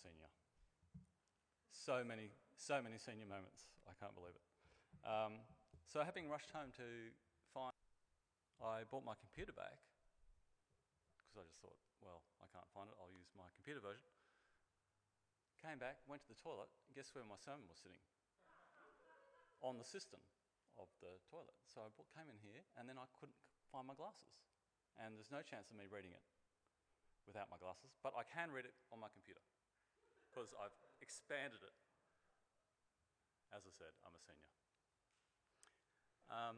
senior. So many, so many senior moments. I can't believe it. Um, so, having rushed home to find, I bought my computer back because I just thought, well, I can't find it. I'll use my computer version. Came back, went to the toilet. Guess where my sermon was sitting? On the cistern of the toilet. So I came in here, and then I couldn't find my glasses, and there's no chance of me reading it without my glasses, but I can read it on my computer because I've expanded it. As I said, I'm a senior. Um,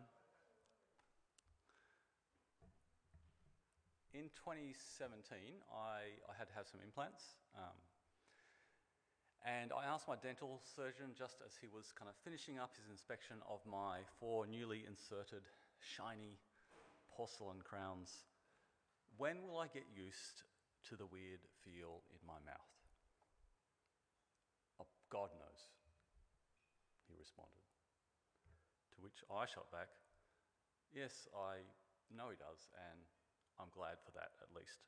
in 2017, I, I, had to have some implants. Um, and I asked my dental surgeon, just as he was kind of finishing up his inspection of my four newly inserted shiny porcelain crowns, when will I get used to the weird feel in my mouth? God knows, he responded. To which I shot back, Yes, I know he does, and I'm glad for that at least.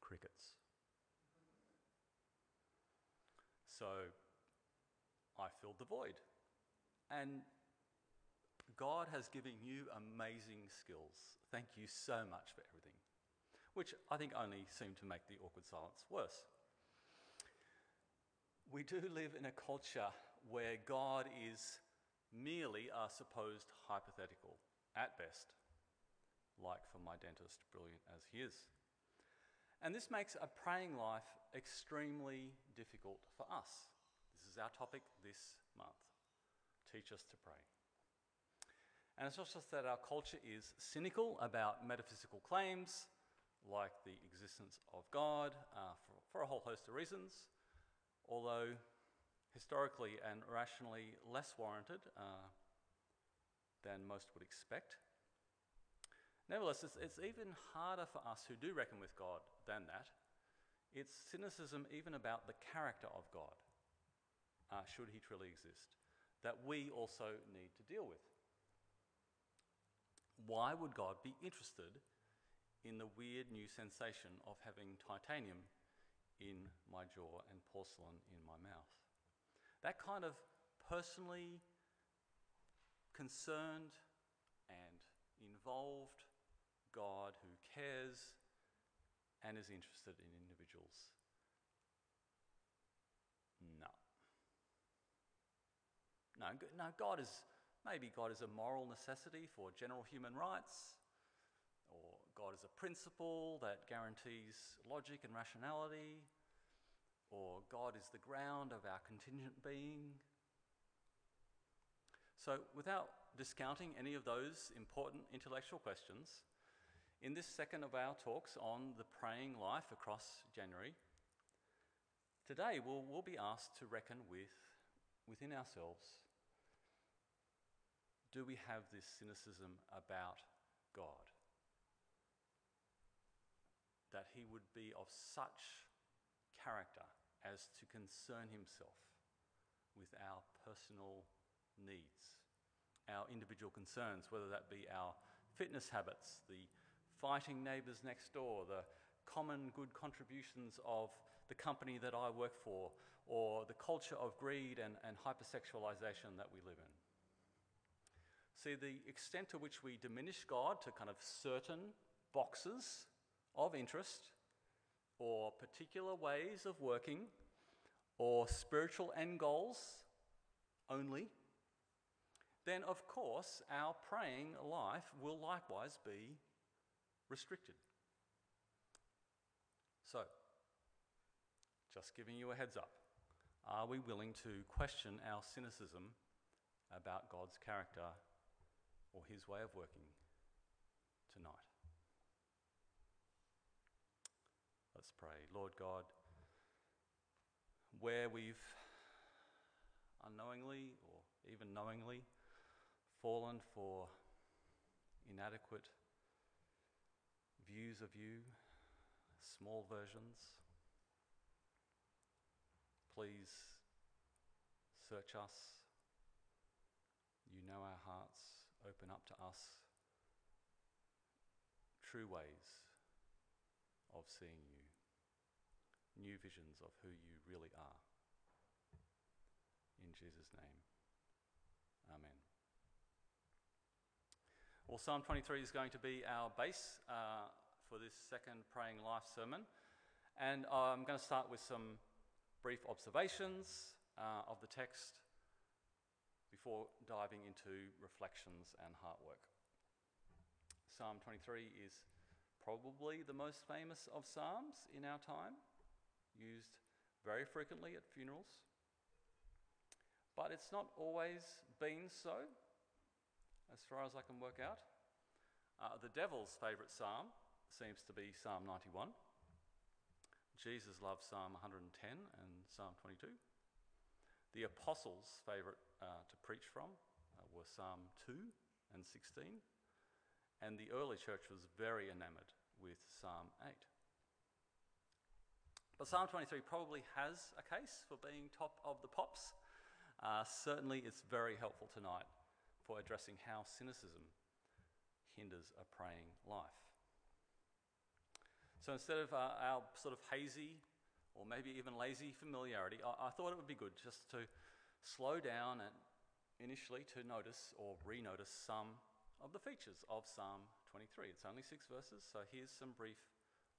Crickets. So I filled the void. And God has given you amazing skills. Thank you so much for everything. Which I think only seemed to make the awkward silence worse. We do live in a culture where God is merely a supposed hypothetical, at best, like for my dentist, brilliant as he is. And this makes a praying life extremely difficult for us. This is our topic this month. Teach us to pray. And it's not just that our culture is cynical about metaphysical claims, like the existence of God, uh, for, for, a whole host of reasons, although historically and rationally less warranted uh, than most would expect. Nevertheless, it's, it's even harder for us who do reckon with God than that. It's cynicism even about the character of God, uh, should he truly exist, that we also need to deal with. Why would God be interested in the weird new sensation of having titanium in my jaw and porcelain in my mouth? That kind of personally concerned and involved God who cares and is interested in individuals. No. No, no God is Maybe God is a moral necessity for general human rights, God is a principle that guarantees logic and rationality, or God is the ground of our contingent being. So, without discounting any of those important intellectual questions, in this second of our talks on the praying life across January, today we'll, we'll be asked to reckon with within ourselves do we have this cynicism about God? That he would be of such character as to concern himself with our personal needs, our individual concerns, whether that be our fitness habits, the fighting neighbours next door, the common good contributions of the company that I work for, or the culture of greed and, and hypersexualization that we live in. See, the extent to which we diminish God to kind of certain boxes of interest or particular ways of working or spiritual end goals only, then of course our praying life will likewise be restricted. So, just giving you a heads up, are we willing to question our cynicism about God's character or his way of working tonight. Let's pray. Lord God, where we've unknowingly or even knowingly fallen for inadequate views of you, small versions, please search us. You know our hearts open up to us true ways of seeing you, new visions of who you really are. In Jesus' name, Amen. Well, Psalm 23 is going to be our base uh, for this second Praying Life sermon. And I'm going to start with some brief observations uh, of the text before diving into reflections and heart work. Psalm 23 is probably the most famous of Psalms in our time, used very frequently at funerals. But it's not always been so, as far as I can work out. Uh, the devil's favourite psalm seems to be Psalm 91. Jesus loved Psalm 110 and Psalm 22. The apostles' favourite uh, to preach from uh, were Psalm 2 and 16. And the early church was very enamoured with Psalm 8. But Psalm 23 probably has a case for being top of the pops. Uh, certainly, it's very helpful tonight for addressing how cynicism hinders a praying life. So instead of uh, our sort of hazy or maybe even lazy familiarity, I, I thought it would be good just to slow down and initially to notice or re-notice some of the features of Psalm 23. It's only six verses, so here's some brief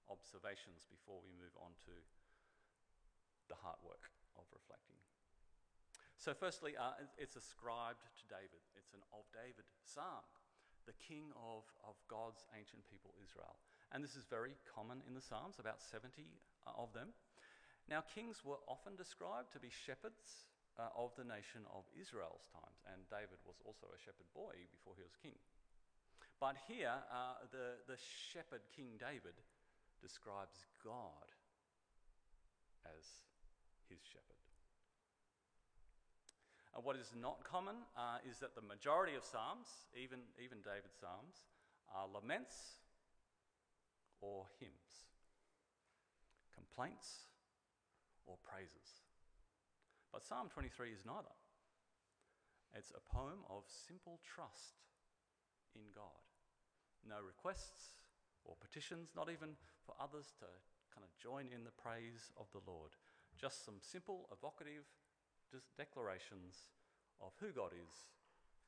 observations before we move on to the heart work of reflecting. So, firstly, uh, it's ascribed to David. It's an of David psalm, the king of, of God's ancient people, Israel. And this is very common in the Psalms, about 70 uh, of them. Now, kings were often described to be shepherds uh, of the nation of Israel's times, and David was also a shepherd boy before he was king. But here, uh, the, the shepherd King David describes God as his shepherd. And what is not common uh, is that the majority of Psalms, even, even David's Psalms, are laments or hymns, complaints or praises. But Psalm 23 is neither. It's a poem of simple trust in God. No requests or petitions, not even for others to kind of join in the praise of the Lord. Just some simple, evocative declarations of who God is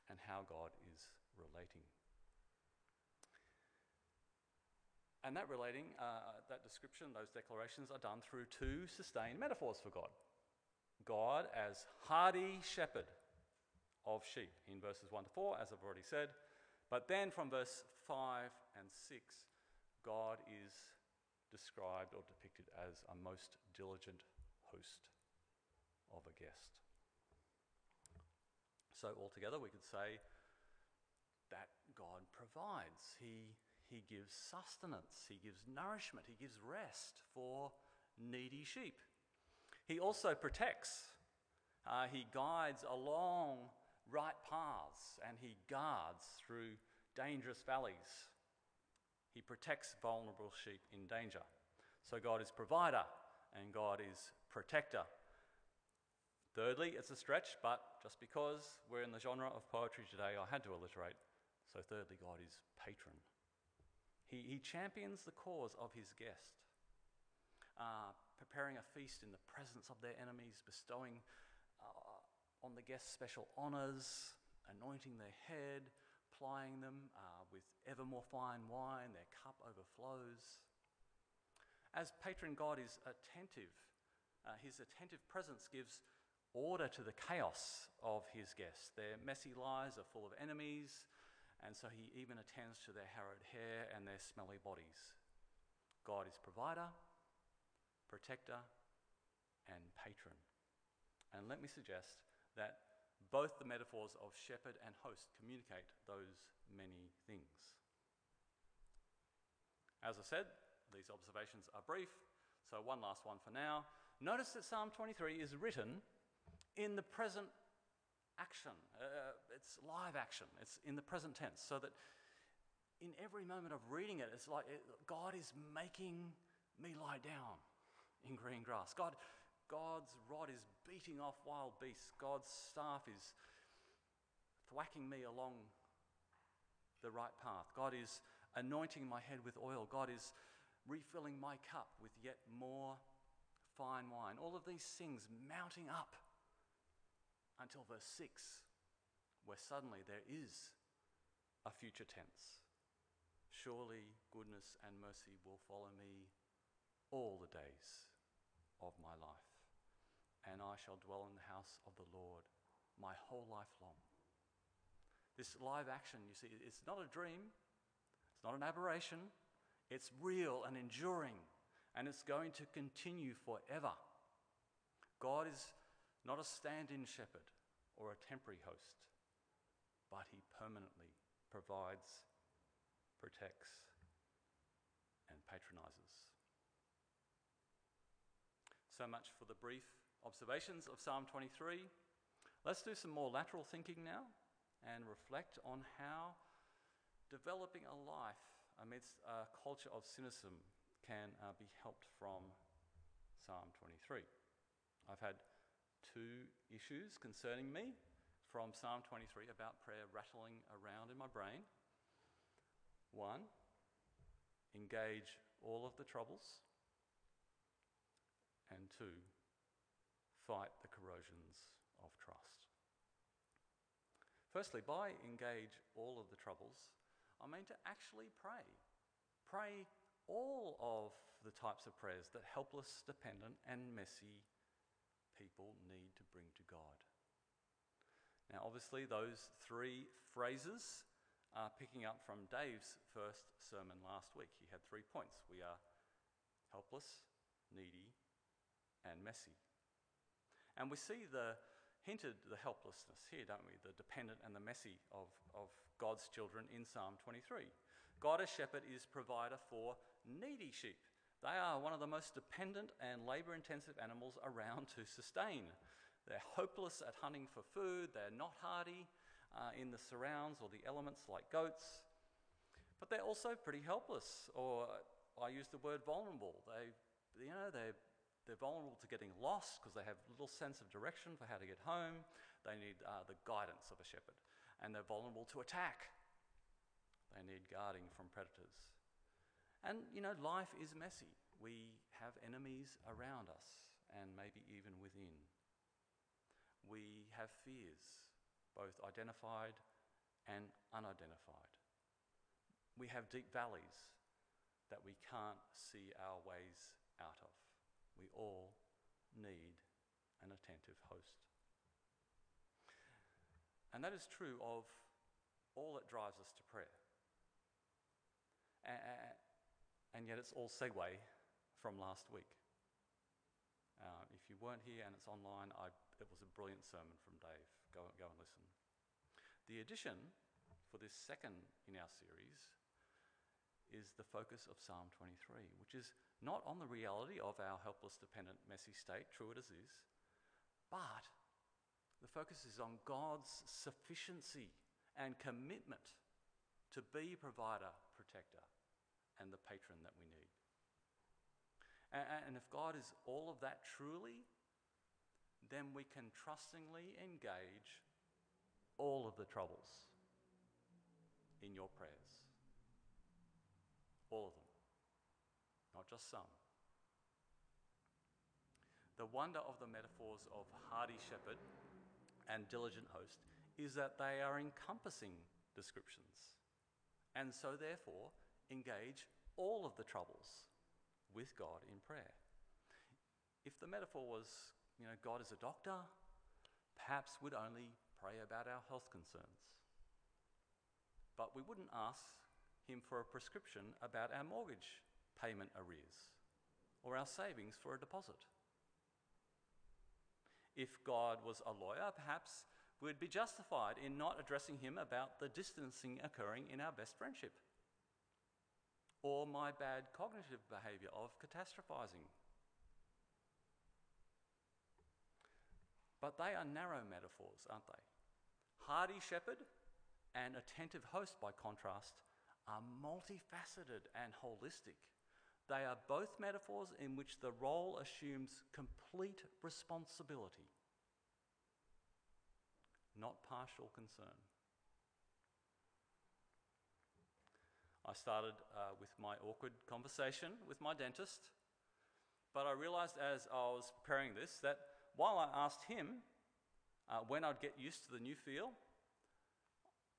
and how God is relating. And that relating, uh, that description, those declarations are done through two sustained metaphors for God. God as hardy shepherd of sheep in verses 1 to 4, as I've already said. But then from verse 5 and 6, God is described or depicted as a most diligent host of a guest. So, altogether, we could say that God provides. He he gives sustenance, He gives nourishment, He gives rest for needy sheep. He also protects, uh, He guides along right paths, and He guards through dangerous valleys. He protects vulnerable sheep in danger. So God is provider and God is protector. Thirdly, it's a stretch, but just because we're in the genre of poetry today, I had to alliterate. So, thirdly, God is patron. He, he champions the cause of his guest, uh, preparing a feast in the presence of their enemies, bestowing uh, on the guests special honours, anointing their head, plying them uh, with ever more fine wine, their cup overflows. As patron God is attentive, uh, his attentive presence gives order to the chaos of his guests. Their messy lives are full of enemies, and so he even attends to their harrowed hair and their smelly bodies. God is provider, protector, and patron. And let me suggest that both the metaphors of shepherd and host communicate those many things. As I said, these observations are brief, so one last one for now. Notice that Psalm 23 is written in the present action. Uh, it's live action. It's in the present tense. So that in every moment of reading it, it's like it, God is making me lie down in green grass. God, God's rod is beating off wild beasts. God's staff is thwacking me along the right path. God is anointing my head with oil. God is refilling my cup with yet more fine wine. All of these things mounting up until verse 6, where suddenly there is a future tense. Surely goodness and mercy will follow me all the days of my life, and I shall dwell in the house of the Lord my whole life long. This live action, you see, it's not a dream, it's not an aberration, it's real and enduring, and it's going to continue forever. God is not a stand in shepherd or a temporary host, but he permanently provides, protects, and patronizes. So much for the brief observations of Psalm 23. Let's do some more lateral thinking now and reflect on how developing a life amidst a culture of cynicism can uh, be helped from Psalm 23. I've had two issues concerning me from Psalm 23 about prayer rattling around in my brain. One, engage all of the troubles. And two, fight the corrosions of trust. Firstly, by engage all of the troubles, I mean to actually pray. Pray all of the types of prayers that helpless, dependent, and messy people need to bring to God. Now, obviously, those three phrases are picking up from Dave's first sermon last week. He had three points we are helpless, needy, and messy. And we see the hinted the helplessness here, don't we? The dependent and the messy of, of God's children in Psalm 23. God as shepherd is provider for needy sheep. They are one of the most dependent and labour intensive animals around to sustain. They're hopeless at hunting for food, they're not hardy uh, in the surrounds or the elements like goats, but they're also pretty helpless, or I use the word vulnerable. They, you know, they're they're vulnerable to getting lost because they have little sense of direction for how to get home. They need uh, the guidance of a shepherd. And they're vulnerable to attack. They need guarding from predators. And, you know, life is messy. We have enemies around us and maybe even within. We have fears, both identified and unidentified. We have deep valleys that we can't see our ways out of. We all need an attentive host. And that is true of all that drives us to prayer. And yet it's all segue from last week. Uh, if you weren't here and it's online, I, it was a brilliant sermon from Dave. Go, go and listen. The addition for this second in our series is the focus of Psalm 23, which is not on the reality of our helpless, dependent, messy state, true it as is, but the focus is on God's sufficiency and commitment to be provider, protector, and the patron that we need. And, if God is all of that truly, then we can trustingly engage all of the troubles in your prayers. All of them not just some. The wonder of the metaphors of hardy shepherd and diligent host is that they are encompassing descriptions, and so therefore engage all of the troubles with God in prayer. If the metaphor was, you know, God is a doctor, perhaps we'd only pray about our health concerns. But we wouldn't ask him for a prescription about our mortgage payment arrears or our savings for a deposit. If God was a lawyer, perhaps we'd be justified in not addressing him about the distancing occurring in our best friendship or my bad cognitive behaviour of catastrophizing. But they are narrow metaphors, aren't they? Hardy shepherd and attentive host, by contrast, are multifaceted and holistic. They are both metaphors in which the role assumes complete responsibility, not partial concern. I started uh, with my awkward conversation with my dentist, but I realized as I was preparing this that while I asked him uh, when I'd get used to the new feel,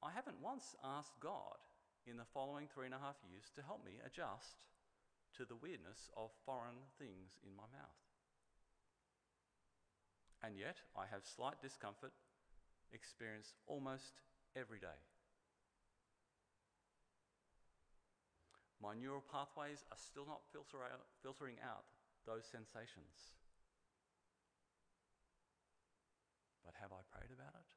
I haven't once asked God in the following three and a half years to help me adjust to the weirdness of foreign things in my mouth. And yet, I have slight discomfort experienced almost every day. My neural pathways are still not filter out, filtering out those sensations. But have I prayed about it?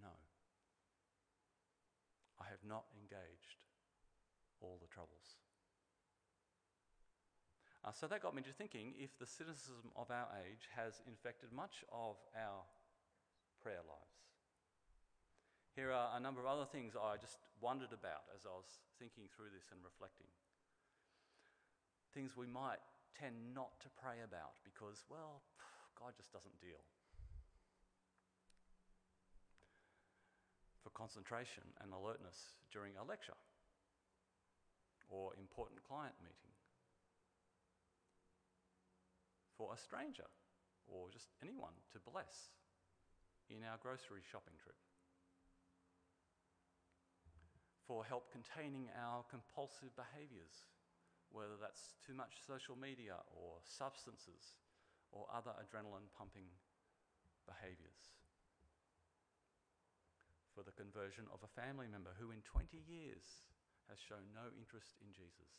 No. I have not engaged all the troubles. Uh, so that got me to thinking if the cynicism of our age has infected much of our prayer lives. Here are a number of other things I just wondered about as I was thinking through this and reflecting. Things we might tend not to pray about because, well, God just doesn't deal. Concentration and alertness during a lecture or important client meeting for a stranger or just anyone to bless in our grocery shopping trip. For help containing our compulsive behaviours, whether that's too much social media or substances or other adrenaline pumping behaviours. For the conversion of a family member who, in 20 years, has shown no interest in Jesus.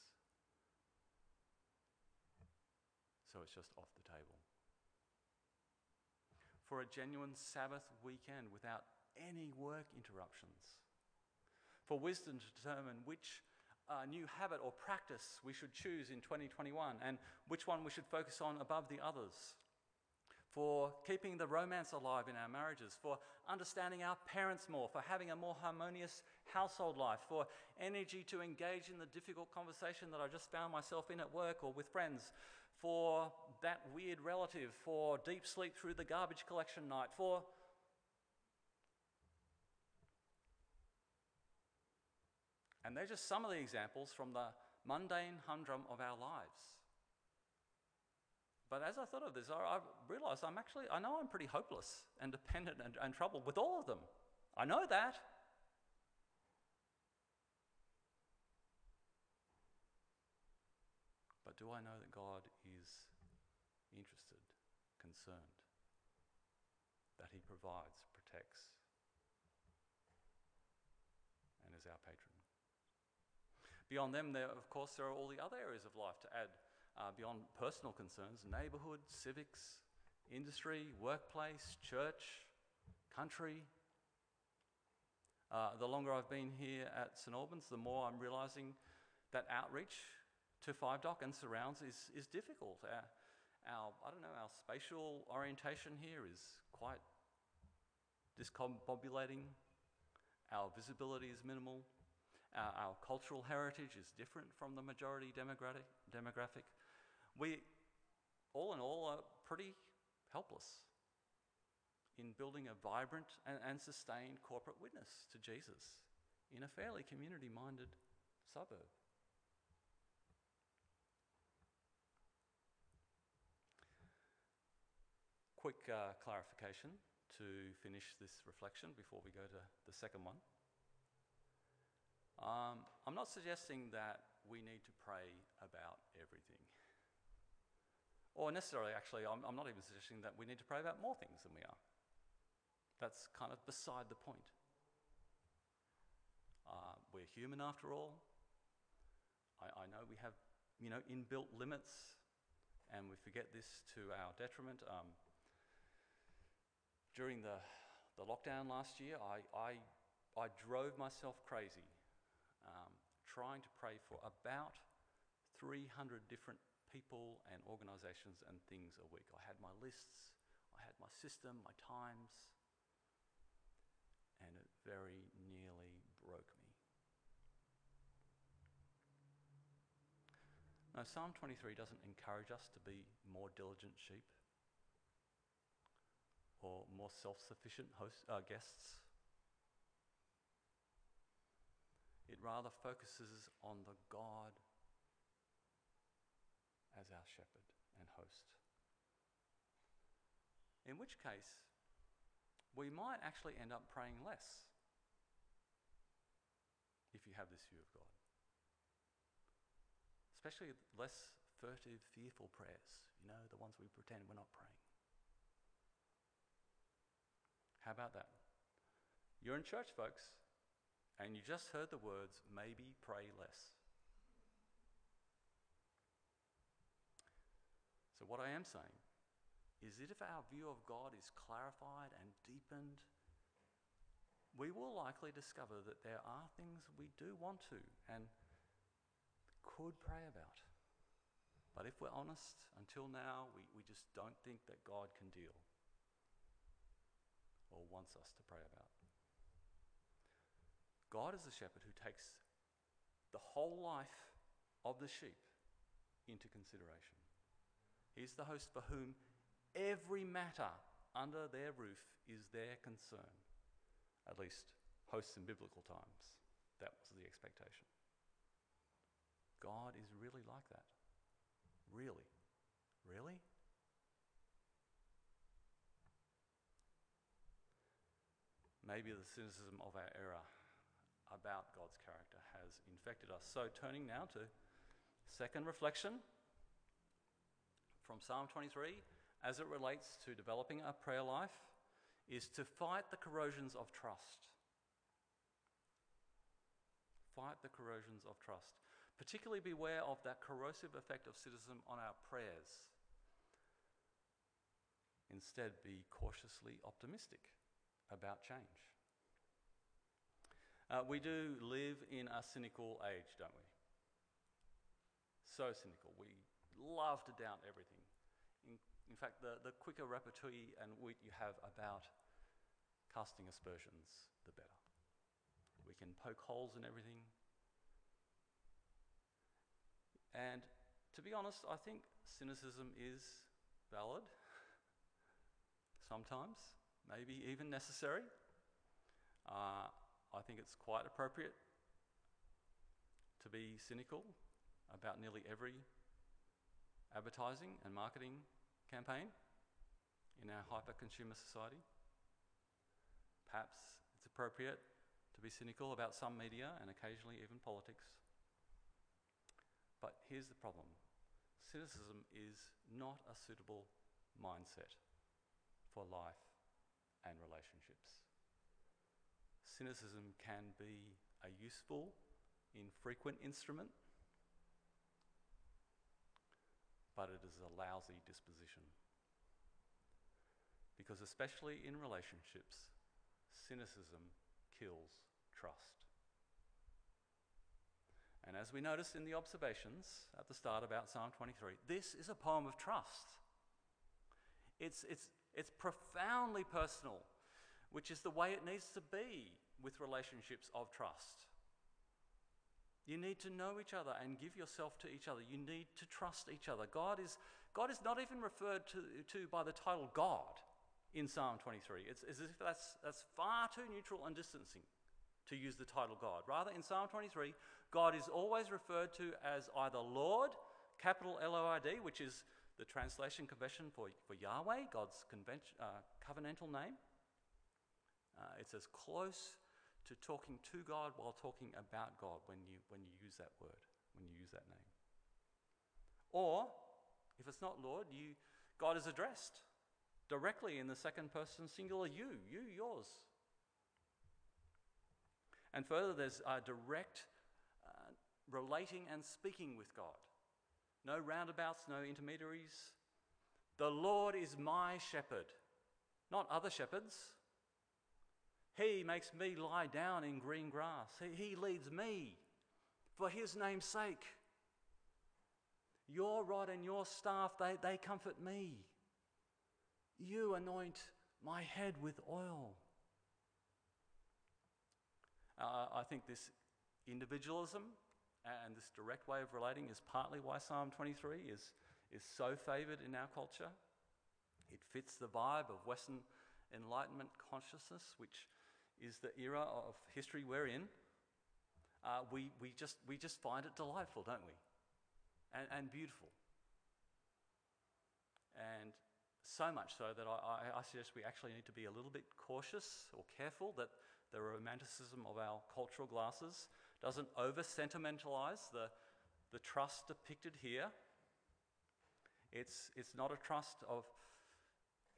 so it's just off the table. For a genuine Sabbath weekend without any work interruptions. For wisdom to determine which uh, new habit or practice we should choose in 2021 and which one we should focus on above the others. For keeping the romance alive in our marriages, for understanding our parents more, for having a more harmonious household life, for energy to engage in the difficult conversation that I just found myself in at work or with friends, for that weird relative, for deep sleep through the garbage collection night, for And they're just some of the examples from the mundane humdrum of our lives. But as I thought of this, I, I realized I'm actually, I know I'm pretty hopeless and dependent and, and troubled with all of them. I know that. But do I know that God is interested, concerned, that He provides, protects, and is our patron? Beyond them, there, of course, there are all the other areas of life to add uh, beyond personal concerns neighbourhood, civics, industry, workplace, church, country. Uh, the longer I've been here at St Albans, the more I'm realising that outreach to Five Dock and surrounds is, is difficult. Our, our, I don't know, our spatial orientation here is quite discombobulating. Our visibility is minimal. Our, our, cultural heritage is different from the majority demographic. demographic. We, all in all, are pretty helpless in building a vibrant and, and sustained corporate witness to Jesus in a fairly community minded suburb. quick uh, clarification to finish this reflection before we go to the second one. Um, I'm not suggesting that we need to pray about everything. Or necessarily, actually, I'm, I'm not even suggesting that we need to pray about more things than we are. That's kind of beside the point. Uh, we're human after all. I, I know we have, you know, inbuilt limits, and we forget this to our detriment. Um, during the, the lockdown last year, I, I, I drove myself crazy um, trying to pray for about 300 different people and organizations and things a week. I had my lists, I had my system, my times, and it very nearly broke me. Now, Psalm 23 doesn't encourage us to be more diligent sheep or more self sufficient uh, guests. It rather focuses on the God as our shepherd and host. In which case, we might actually end up praying less if you have this view of God. Especially less furtive, fearful prayers, you know, the ones we pretend we're not praying. How about that? You're in church, folks, and you just heard the words, maybe pray less. So, what I am saying is that if our view of God is clarified and deepened, we will likely discover that there are things we do want to and could pray about. But if we're honest, until now, we, we just don't think that God can deal or wants us to pray about. God is the shepherd who takes the whole life of the sheep into consideration. He's the host for whom every matter under their roof is their concern. At least, hosts in biblical times. That was the expectation. God is really like that. Really? Really? Maybe the cynicism of our era about God's character has infected us. So, turning now to second reflection from Psalm 23 as it relates to developing a prayer life is to fight the corrosions of trust. Fight the corrosions of trust. Particularly beware of that corrosive effect of cynicism on our prayers. Instead, be cautiously optimistic about change. Uh, we do live in a cynical age, don't we? So cynical. We love to doubt everything. In, fact, the, the quicker repartee and wit you have about casting aspersions, the better. We can poke holes in everything, and to be honest, I think cynicism is valid sometimes, maybe even necessary. Uh, I think it's quite appropriate to be cynical about nearly every advertising and marketing campaign in our hyper consumer society. Perhaps it's appropriate to be cynical about some media and occasionally even politics. But here's the problem cynicism is not a suitable mindset for life and relationships. Cynicism can be a useful, infrequent instrument, but it is a lousy disposition. Because, especially in relationships, cynicism kills trust. And as we noticed in the observations at the start about Psalm 23, this is a poem of trust. It's, it's, it's profoundly personal, which is the way it needs to be with relationships of trust. You need to know each other and give yourself to each other. You need to trust each other. God is, God is not even referred to, to by the title God in Psalm 23. It's as if that's, that's far too neutral and distancing to use the title God. Rather, in Psalm 23, God is always referred to as either Lord, capital L O R D, which is the translation convention for, for Yahweh, God's uh, covenantal name. Uh, it's as close to talking to God while talking about God when you, when you use that word, when you use that name. Or, if it's not Lord, you, God is addressed directly in the second person singular you, you, yours. And further, there's a direct uh, relating and speaking with God. No roundabouts, no intermediaries. The Lord is my shepherd, not other shepherds. He makes me lie down in green grass. He, he leads me for his name's sake. Your rod and your staff, they, they comfort me. You anoint my head with oil. Uh, I think this individualism and this direct way of relating is partly why Psalm 23 is, is so favoured in our culture. It fits the vibe of Western Enlightenment consciousness, which is the era of history we're in. uh, we, we, just, we just find it delightful, don't we? And, and beautiful. And so much so that I, I, suggest we actually need to be a little bit cautious or careful that the romanticism of our cultural glasses doesn't over sentimentalize the, the trust depicted here. It's, it's not a trust of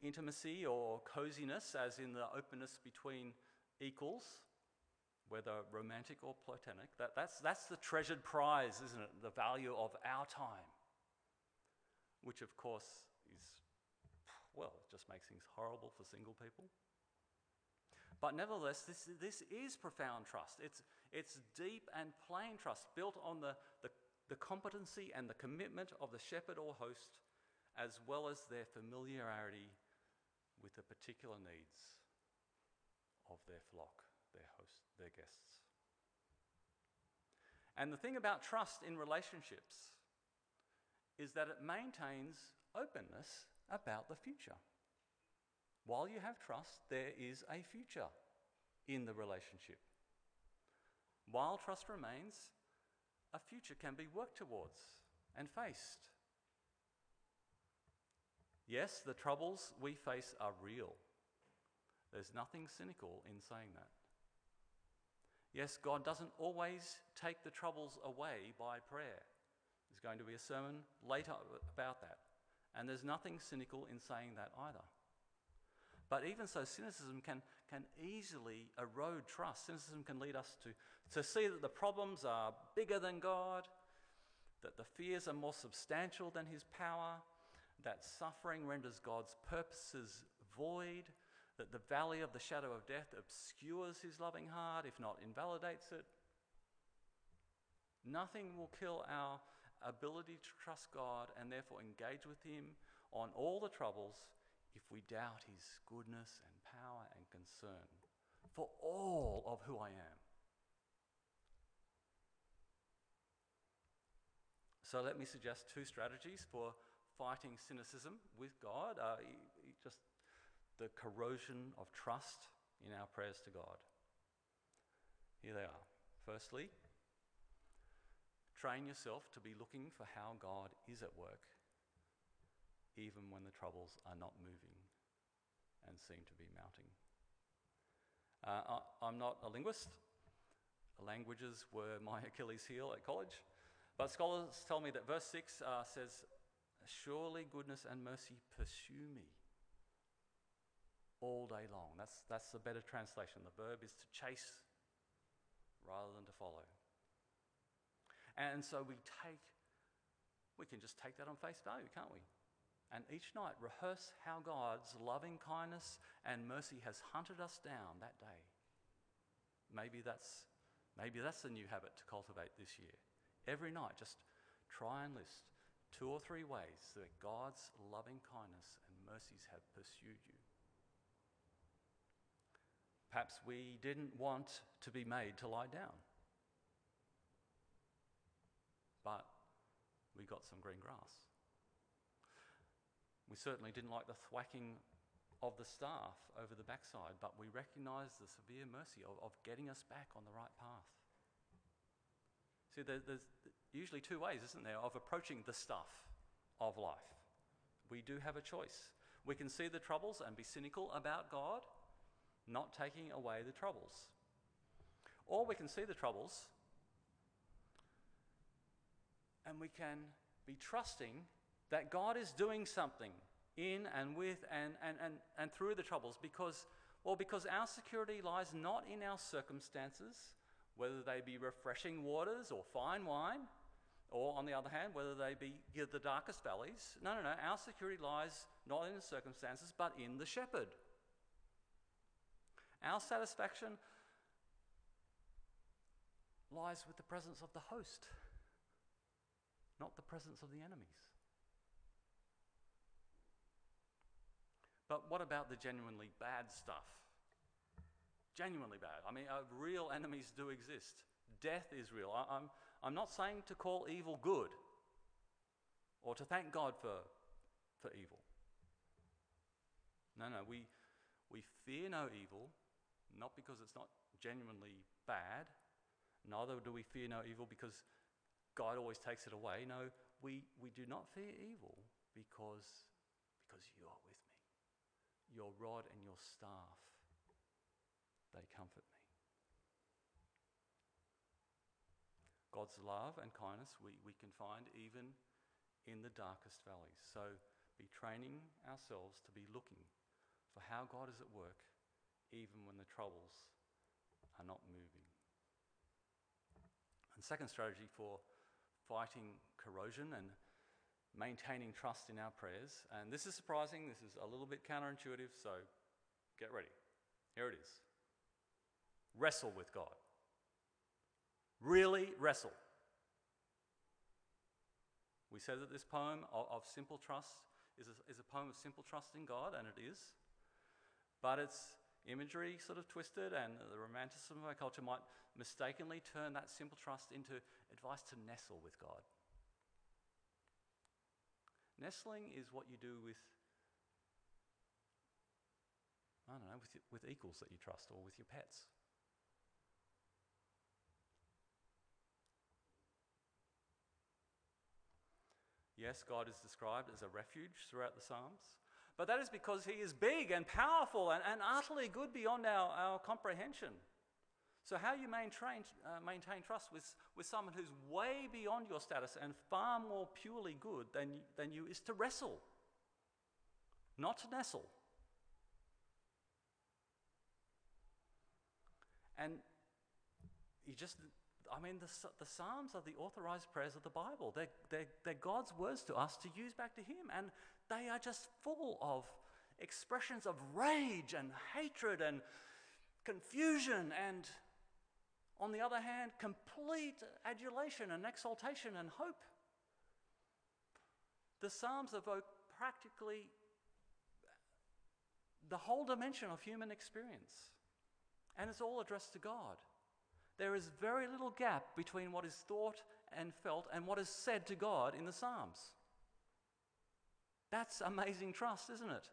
intimacy or coziness, as in the openness between equals, whether romantic or platonic. That, that's, that's the treasured prize, isn't it? The value of our time, which of course is, well, it just makes things horrible for single people. But nevertheless, this, this is profound trust. It's, it's deep and plain trust, built on the, the, the competency and the commitment of the shepherd or host, as well as their familiarity with the particular needs of their flock, their host, their guests. And the thing about trust in relationships is that it maintains openness about the future. While you have trust, there is a future in the relationship. While trust remains, a future can be worked towards and faced. Yes, the troubles we face are real. There's nothing cynical in saying that. Yes, God doesn't always take the troubles away by prayer. There's going to be a sermon later about that. And there's nothing cynical in saying that either. But even so, cynicism can, can easily erode trust. Cynicism can lead us to, to see that the problems are bigger than God, that the fears are more substantial than his power, that suffering renders God's purposes void, that the valley of the shadow of death obscures his loving heart, if not invalidates it. Nothing will kill our ability to trust God and therefore engage with him on all the troubles if we doubt his goodness and power and concern for all of who I am. So let me suggest two strategies for fighting cynicism with God, uh, just the corrosion of trust in our prayers to God. Here they are. Firstly, train yourself to be looking for how God is at work even when the troubles are not moving and seem to be mounting. Uh, I, am not a linguist. Languages were my Achilles heel at college. But scholars tell me that verse 6 uh, says, Surely goodness and mercy pursue me all day long. That's, that's the better translation. The verb is to chase rather than to follow. And so we take, we can just take that on face value, can't we? and each night rehearse how God's loving kindness and mercy has hunted us down that day. Maybe that's, maybe that's a new habit to cultivate this year. Every night, just try and list two or three ways that God's loving kindness and mercies have pursued you. Perhaps we didn't want to be made to lie down, but we got some green grass. We certainly didn't like the thwacking of the staff over the backside, but we recognised the severe mercy of, of getting us back on the right path. See, there, there's usually two ways, isn't there, of approaching the stuff of life. We do have a choice. We can see the troubles and be cynical about God not taking away the troubles. Or we can see the troubles and we can be trusting that God is doing something in and with and, and, and, and through the troubles because, well, because our security lies not in our circumstances, whether they be refreshing waters or fine wine, or on the other hand, whether they be the darkest valleys. No, no, no. Our security lies not in the circumstances, but in the shepherd. Our satisfaction lies with the presence of the host, not the presence of the enemies. But what about the genuinely bad stuff? Genuinely bad. I mean, uh, real enemies do exist. Death is real. I, I'm, I'm not saying to call evil good or to thank God for, for evil. No, no, we, we fear no evil, not because it's not genuinely bad, Neither do we fear no evil because God always takes it away. No, we, we do not fear evil because, because you are with me. Your rod and your staff, they comfort me. God's love and kindness we, we can find even in the darkest valleys. So be training ourselves to be looking for how God is at work even when the troubles are not moving. And second strategy for fighting corrosion and maintaining trust in our prayers. And this is surprising, this is a little bit counterintuitive, so get ready. Here it is wrestle with God. Really wrestle. We said that this poem of, of simple trust is a, is a poem of simple trust in God, and it is. But its imagery sort of twisted, and the romanticism of our culture might mistakenly turn that simple trust into advice to nestle with God. Nestling is what you do with, I don't know, with, with equals that you trust or with your pets. Yes, God is described as a refuge throughout the Psalms, but that is because He is big and powerful and, and utterly good beyond our, our comprehension. So, how you maintain, uh, maintain trust with, with someone who's way beyond your status and far more purely good than, than you is to wrestle, not to nestle. And you just, I mean, the, the Psalms are the authorized prayers of the Bible. They're, they're, they're God's words to us to use back to Him. And they are just full of expressions of rage and hatred and confusion and on the other hand, complete adulation and exaltation and hope. The Psalms evoke practically the whole dimension of human experience, and it's all addressed to God. There is very little gap between what is thought and felt and what is said to God in the Psalms. That's amazing trust, isn't it?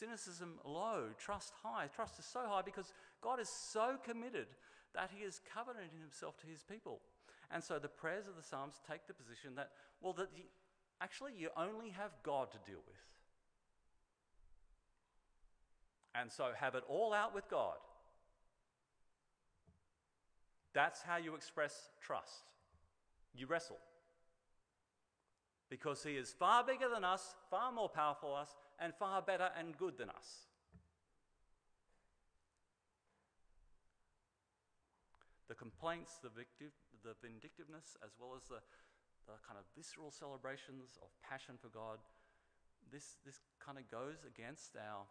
cynicism low, trust high. Trust is so high because God is so committed that He has covenanted Himself to His people. And so the prayers of the Psalms take the position that, well, that actually you only have God to deal with. And so have it all out with God. That's how you express trust. You wrestle. Because He is far bigger than us, far more powerful than us, and far better and good than us. The complaints, the, the vindictiveness, as well as the, the kind of visceral celebrations of passion for God, this, this kind of goes against our,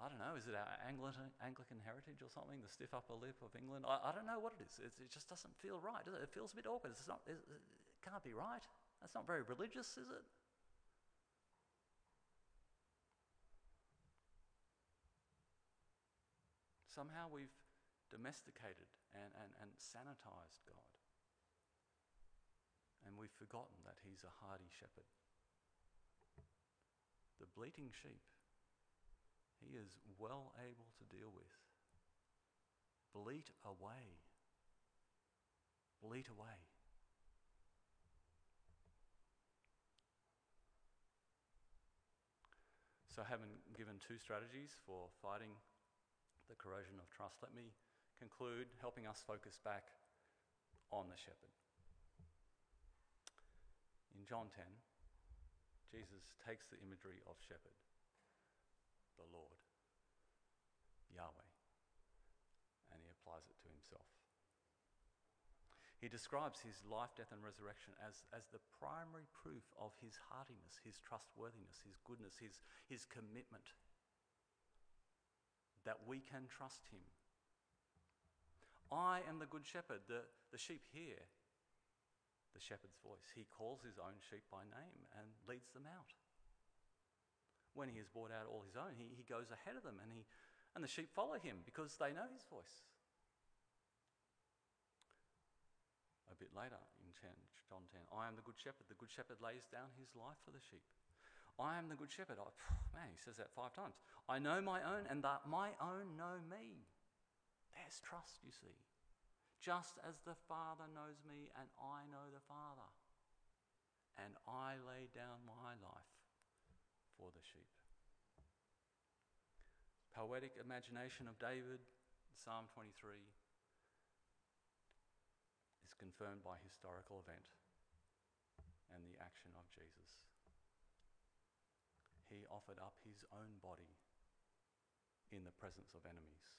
I don't know, is it our Anglican, Anglican heritage or something? The stiff upper lip of England? I, I don't know what it is. It, it just doesn't feel right, does it? It feels a bit awkward. It's not, it can't be right. That's not very religious, is it? Somehow we've domesticated and, and, and sanitized God. And we've forgotten that He's a hardy shepherd. The bleating sheep, He is well able to deal with. Bleat away. Bleat away. So, having given two strategies for fighting the corrosion of trust. Let me conclude helping us focus back on the shepherd. In John 10, Jesus takes the imagery of shepherd, the Lord, Yahweh, and he applies it to himself. He describes his life, death, and resurrection as, as the primary proof of his heartiness, his trustworthiness, his goodness, his, his commitment that we can trust him. I am the good shepherd. The, the sheep hear the shepherd's voice. He calls his own sheep by name and leads them out. When he has brought out all his own, he, he goes ahead of them and, he, and the sheep follow him because they know his voice. A bit later in John 10, I am the good shepherd. The good shepherd lays down his life for the sheep. I am the good shepherd. I, man, he says that five times. I know my own, and that my own know me. There's trust, you see. Just as the Father knows me, and I know the Father. And I lay down my life for the sheep. Poetic imagination of David, Psalm 23, confirmed by historical event and the action of Jesus he offered up his own body in the presence of enemies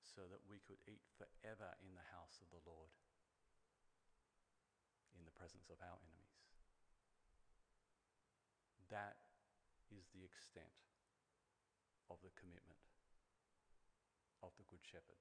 so that we could eat forever in the house of the Lord in the presence of our enemies. That is the extent of the commitment of the Good Shepherd.